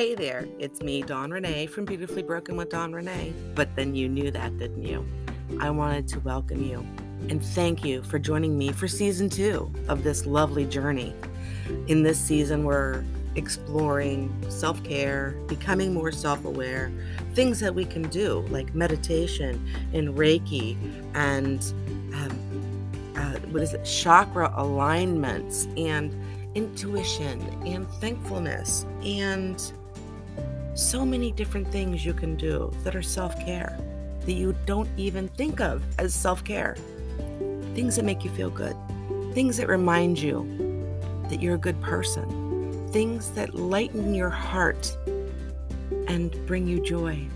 Hey there, it's me, Dawn Renee from Beautifully Broken with Dawn Renee. But then you knew that, didn't you? I wanted to welcome you and thank you for joining me for season two of this lovely journey. In this season, we're exploring self care, becoming more self aware, things that we can do like meditation and Reiki and um, uh, what is it, chakra alignments and intuition and thankfulness and so many different things you can do that are self care that you don't even think of as self care. Things that make you feel good, things that remind you that you're a good person, things that lighten your heart and bring you joy.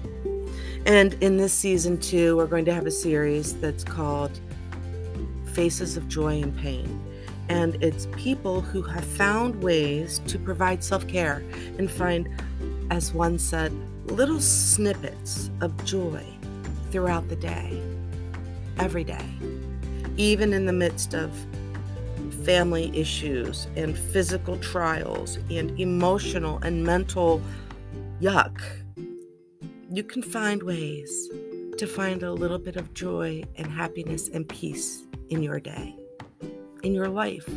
And in this season, too, we're going to have a series that's called Faces of Joy and Pain. And it's people who have found ways to provide self care and find, as one said, little snippets of joy throughout the day, every day, even in the midst of family issues and physical trials and emotional and mental yuck. You can find ways to find a little bit of joy and happiness and peace in your day in your life.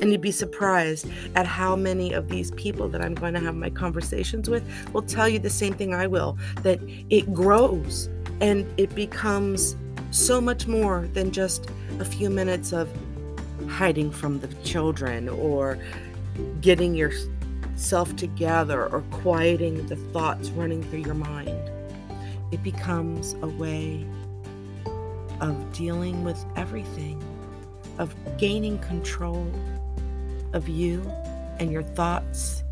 And you'd be surprised at how many of these people that I'm going to have my conversations with will tell you the same thing I will that it grows and it becomes so much more than just a few minutes of hiding from the children or getting yourself together or quieting the thoughts running through your mind. It becomes a way of dealing with everything of gaining control of you and your thoughts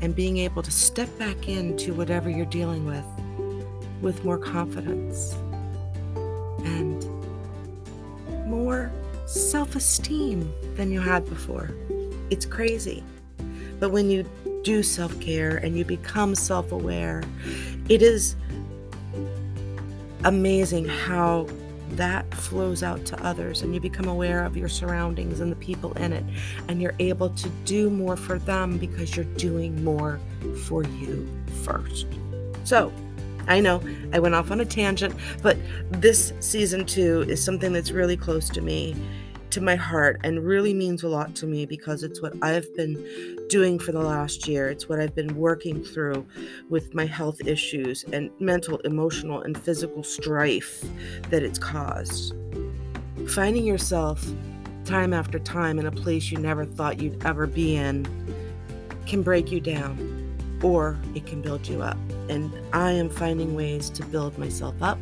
and being able to step back into whatever you're dealing with with more confidence and more self esteem than you had before. It's crazy. But when you do self care and you become self aware, it is amazing how that flows out to others and you become aware of your surroundings and the people in it and you're able to do more for them because you're doing more for you first. So, I know I went off on a tangent, but this season 2 is something that's really close to me to my heart and really means a lot to me because it's what I've been doing for the last year. It's what I've been working through with my health issues and mental, emotional, and physical strife that it's caused. Finding yourself time after time in a place you never thought you'd ever be in can break you down or it can build you up. And I am finding ways to build myself up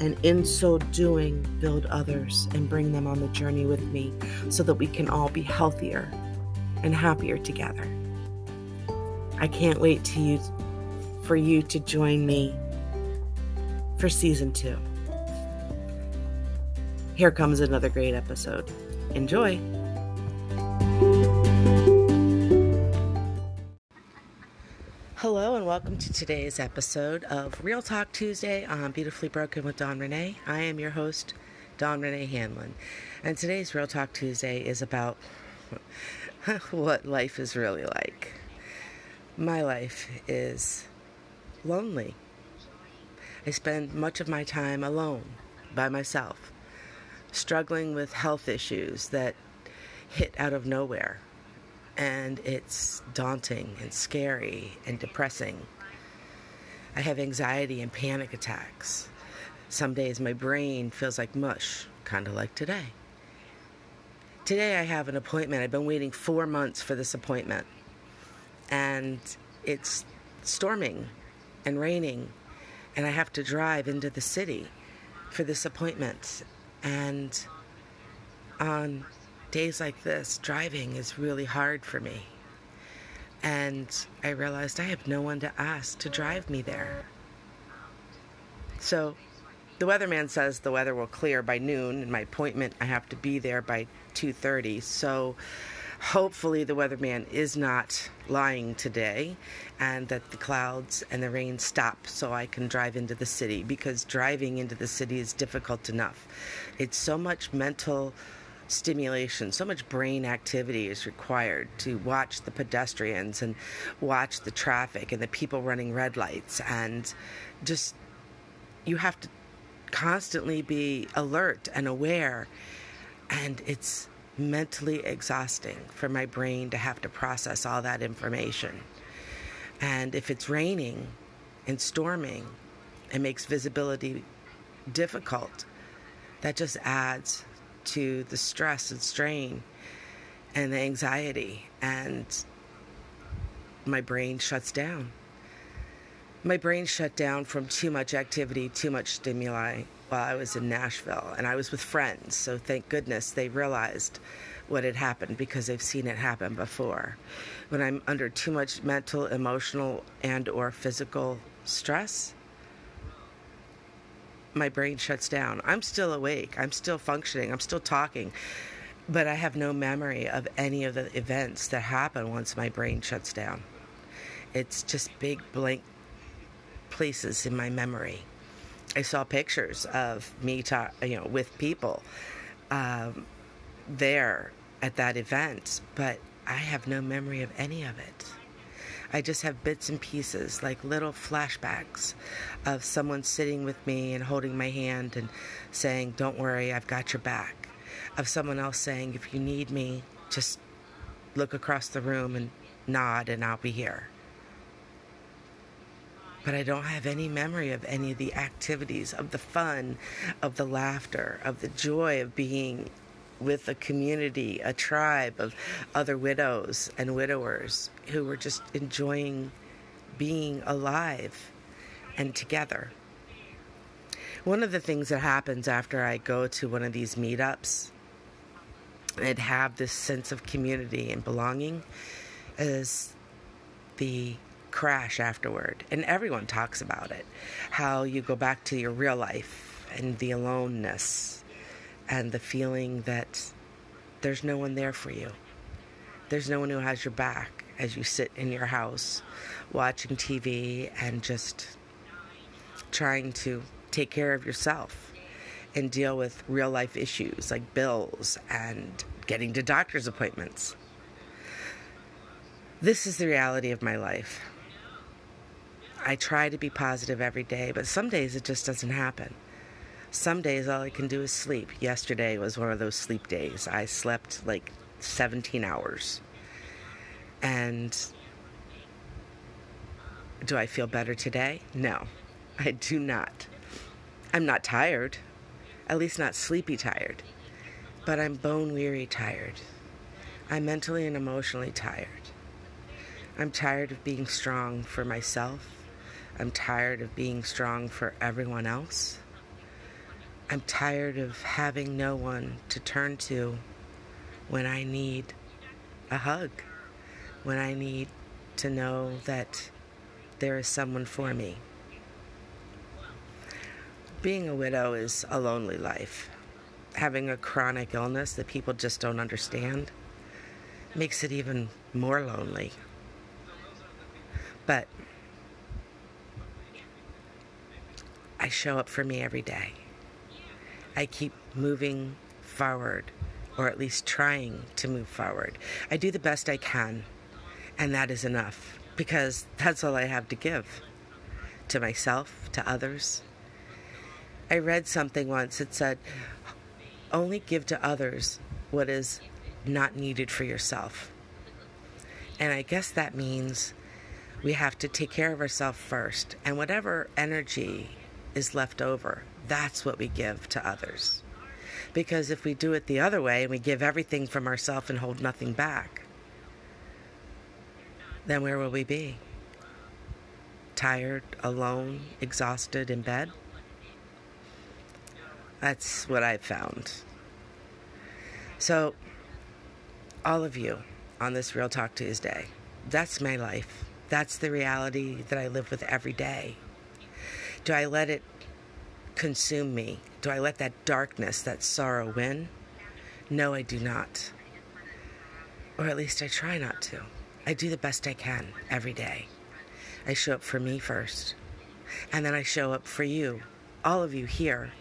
and in so doing, build others and bring them on the journey with me so that we can all be healthier and happier together. I can't wait to you, for you to join me for season two. Here comes another great episode. Enjoy. Hello, and welcome to today's episode of Real Talk Tuesday on Beautifully Broken with Dawn Renee. I am your host, Dawn Renee Hanlon, and today's Real Talk Tuesday is about what life is really like. My life is lonely. I spend much of my time alone, by myself, struggling with health issues that hit out of nowhere and it's daunting and scary and depressing. I have anxiety and panic attacks. Some days my brain feels like mush, kind of like today. Today I have an appointment. I've been waiting four months for this appointment, and it's storming and raining, and I have to drive into the city for this appointment. And on days like this, driving is really hard for me. And I realized I have no one to ask to drive me there. So the weatherman says the weather will clear by noon and my appointment I have to be there by 2:30. So hopefully the weatherman is not lying today and that the clouds and the rain stop so I can drive into the city because driving into the city is difficult enough. It's so much mental stimulation, so much brain activity is required to watch the pedestrians and watch the traffic and the people running red lights. And just, you have to constantly be alert and aware. And it's mentally exhausting for my brain to have to process all that information. And if it's raining and storming, it makes visibility difficult. That just adds to the stress and strain and the anxiety, and my brain shuts down. My brain shut down from too much activity, too much stimuli while I was in Nashville, and I was with friends, so thank goodness they realized what had happened because they've seen it happen before. When I'm under too much mental, emotional, and or physical stress, my brain shuts down. I'm still awake. I'm still functioning. I'm still talking. But I have no memory of any of the events that happen once my brain shuts down. It's just big blank places in my memory. I saw pictures of me, ta- you know, with people um, there at that event, but I have no memory of any of it. I just have bits and pieces, like little flashbacks of someone sitting with me and holding my hand and saying, Don't worry, I've got your back. Of someone else saying, If you need me, just look across the room and nod and I'll be here. But I don't have any memory of any of the activities, of the fun, of the laughter, of the joy of being with a community, a tribe of other widows and widowers who were just enjoying being alive and together. One of the things that happens after I go to one of these meetups and have this sense of community and belonging is the crash afterward. And everyone talks about it how you go back to your real life and the aloneness and the feeling that there's no one there for you. There's no one who has your back as you sit in your house watching TV and just trying to take care of yourself and deal with real life issues like bills and getting to doctor's appointments. This is the reality of my life. I try to be positive every day, but some days it just doesn't happen. Some days all I can do is sleep. Yesterday was one of those sleep days. I slept like 17 hours. And do I feel better today? No, I do not. I'm not tired, at least not sleepy tired, but I'm bone weary tired. I'm mentally and emotionally tired. I'm tired of being strong for myself. I'm tired of being strong for everyone else. I'm tired of having no one to turn to when I need a hug, when I need to know that there is someone for me. Being a widow is a lonely life. Having a chronic illness that people just don't understand makes it even more lonely. But I show up for me every day. I keep moving forward, or at least trying to move forward. I do the best I can, and that is enough because that's all I have to give to myself, to others. I read something once that said, only give to others what is not needed for yourself. And I guess that means we have to take care of ourselves first, and whatever energy is left over, that's what we give to others. Because if we do it the other way and we give everything from ourselves and hold nothing back, then where will we be? Tired, alone, exhausted in bed? That's what I've found. So, all of you on this Real Talk Tuesday, that's my life. That's the reality that I live with every day. Do I let it consume me? Do I let that darkness, that sorrow win? No, I do not. Or at least I try not to. I do the best I can every day. I show up for me first. And then I show up for you, all of you here,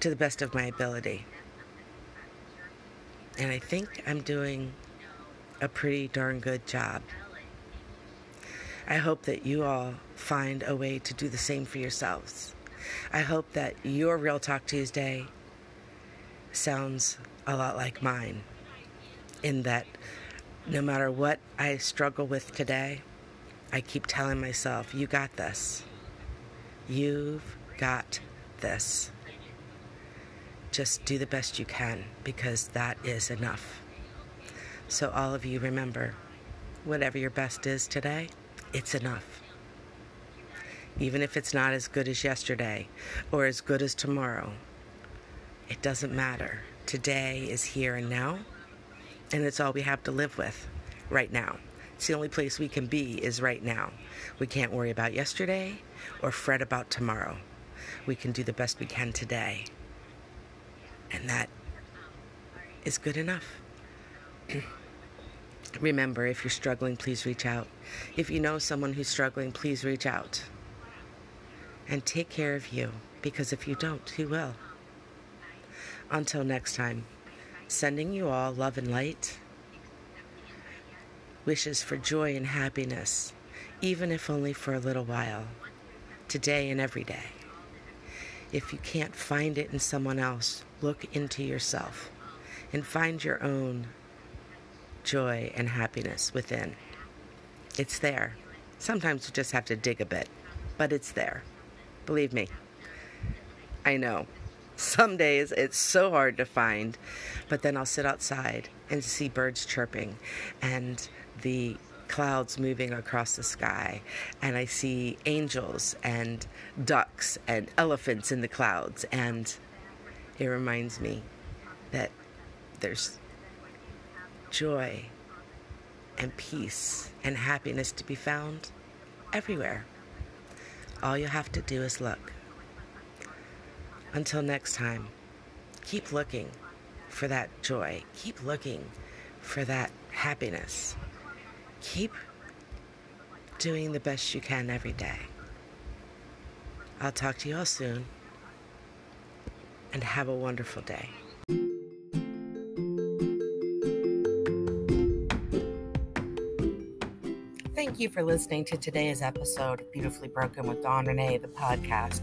to the best of my ability. And I think I'm doing a pretty darn good job. I hope that you all find a way to do the same for yourselves. I hope that your Real Talk Tuesday sounds a lot like mine, in that no matter what I struggle with today, I keep telling myself, You got this. You've got this. Just do the best you can because that is enough. So, all of you remember whatever your best is today, it's enough. Even if it's not as good as yesterday or as good as tomorrow, it doesn't matter. Today is here and now, and it's all we have to live with right now. It's the only place we can be is right now. We can't worry about yesterday or fret about tomorrow. We can do the best we can today. And that is good enough. Remember, if you're struggling, please reach out. If you know someone who's struggling, please reach out. And take care of you, because if you don't, who will? Until next time, sending you all love and light, wishes for joy and happiness, even if only for a little while, today and every day. If you can't find it in someone else, look into yourself and find your own joy and happiness within. It's there. Sometimes you just have to dig a bit, but it's there. Believe me. I know. Some days it's so hard to find, but then I'll sit outside and see birds chirping and the clouds moving across the sky, and I see angels and ducks and elephants in the clouds, and it reminds me that there's joy and peace and happiness to be found everywhere. All you have to do is look. Until next time, keep looking for that joy. Keep looking for that happiness. Keep doing the best you can every day. I'll talk to you all soon and have a wonderful day. Thank you for listening to today's episode of Beautifully Broken with Dawn Renee, the podcast.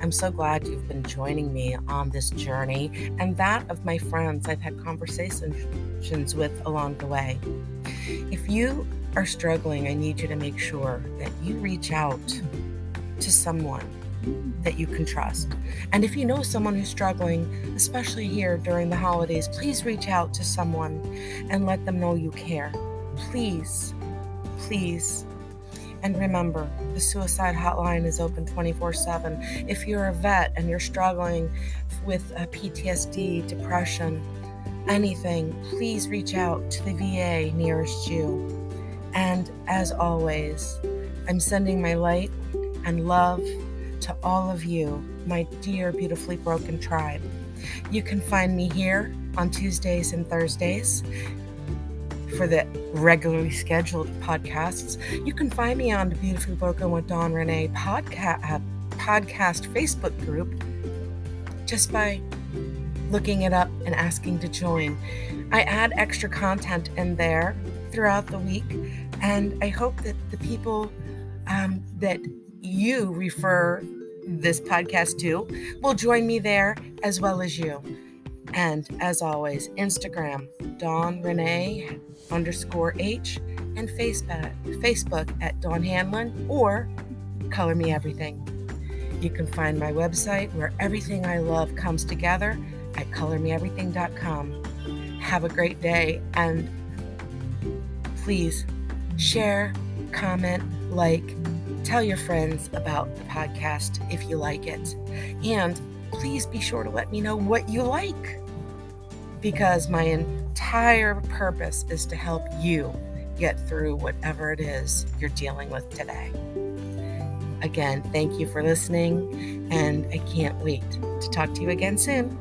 I'm so glad you've been joining me on this journey and that of my friends I've had conversations with along the way. If you are struggling, I need you to make sure that you reach out to someone that you can trust. And if you know someone who's struggling, especially here during the holidays, please reach out to someone and let them know you care. Please please. And remember, the suicide hotline is open 24 7. If you're a vet and you're struggling with PTSD, depression, anything, please reach out to the VA nearest you. And as always, I'm sending my light and love to all of you, my dear, beautifully broken tribe. You can find me here on Tuesdays and Thursdays for the regularly scheduled podcasts. You can find me on the Beautifully Broken with Dawn Renee podcast, uh, podcast Facebook group just by looking it up and asking to join. I add extra content in there throughout the week, and I hope that the people um, that you refer this podcast to will join me there as well as you. And as always, Instagram, Dawn Renee underscore H, and Facebook, Facebook at Dawn Hanlon or Color Me Everything. You can find my website where everything I love comes together at colormeeverything.com. Have a great day and please share, comment, like, tell your friends about the podcast if you like it. And please be sure to let me know what you like because my entire purpose is to help you get through whatever it is you're dealing with today. Again, thank you for listening, and I can't wait to talk to you again soon.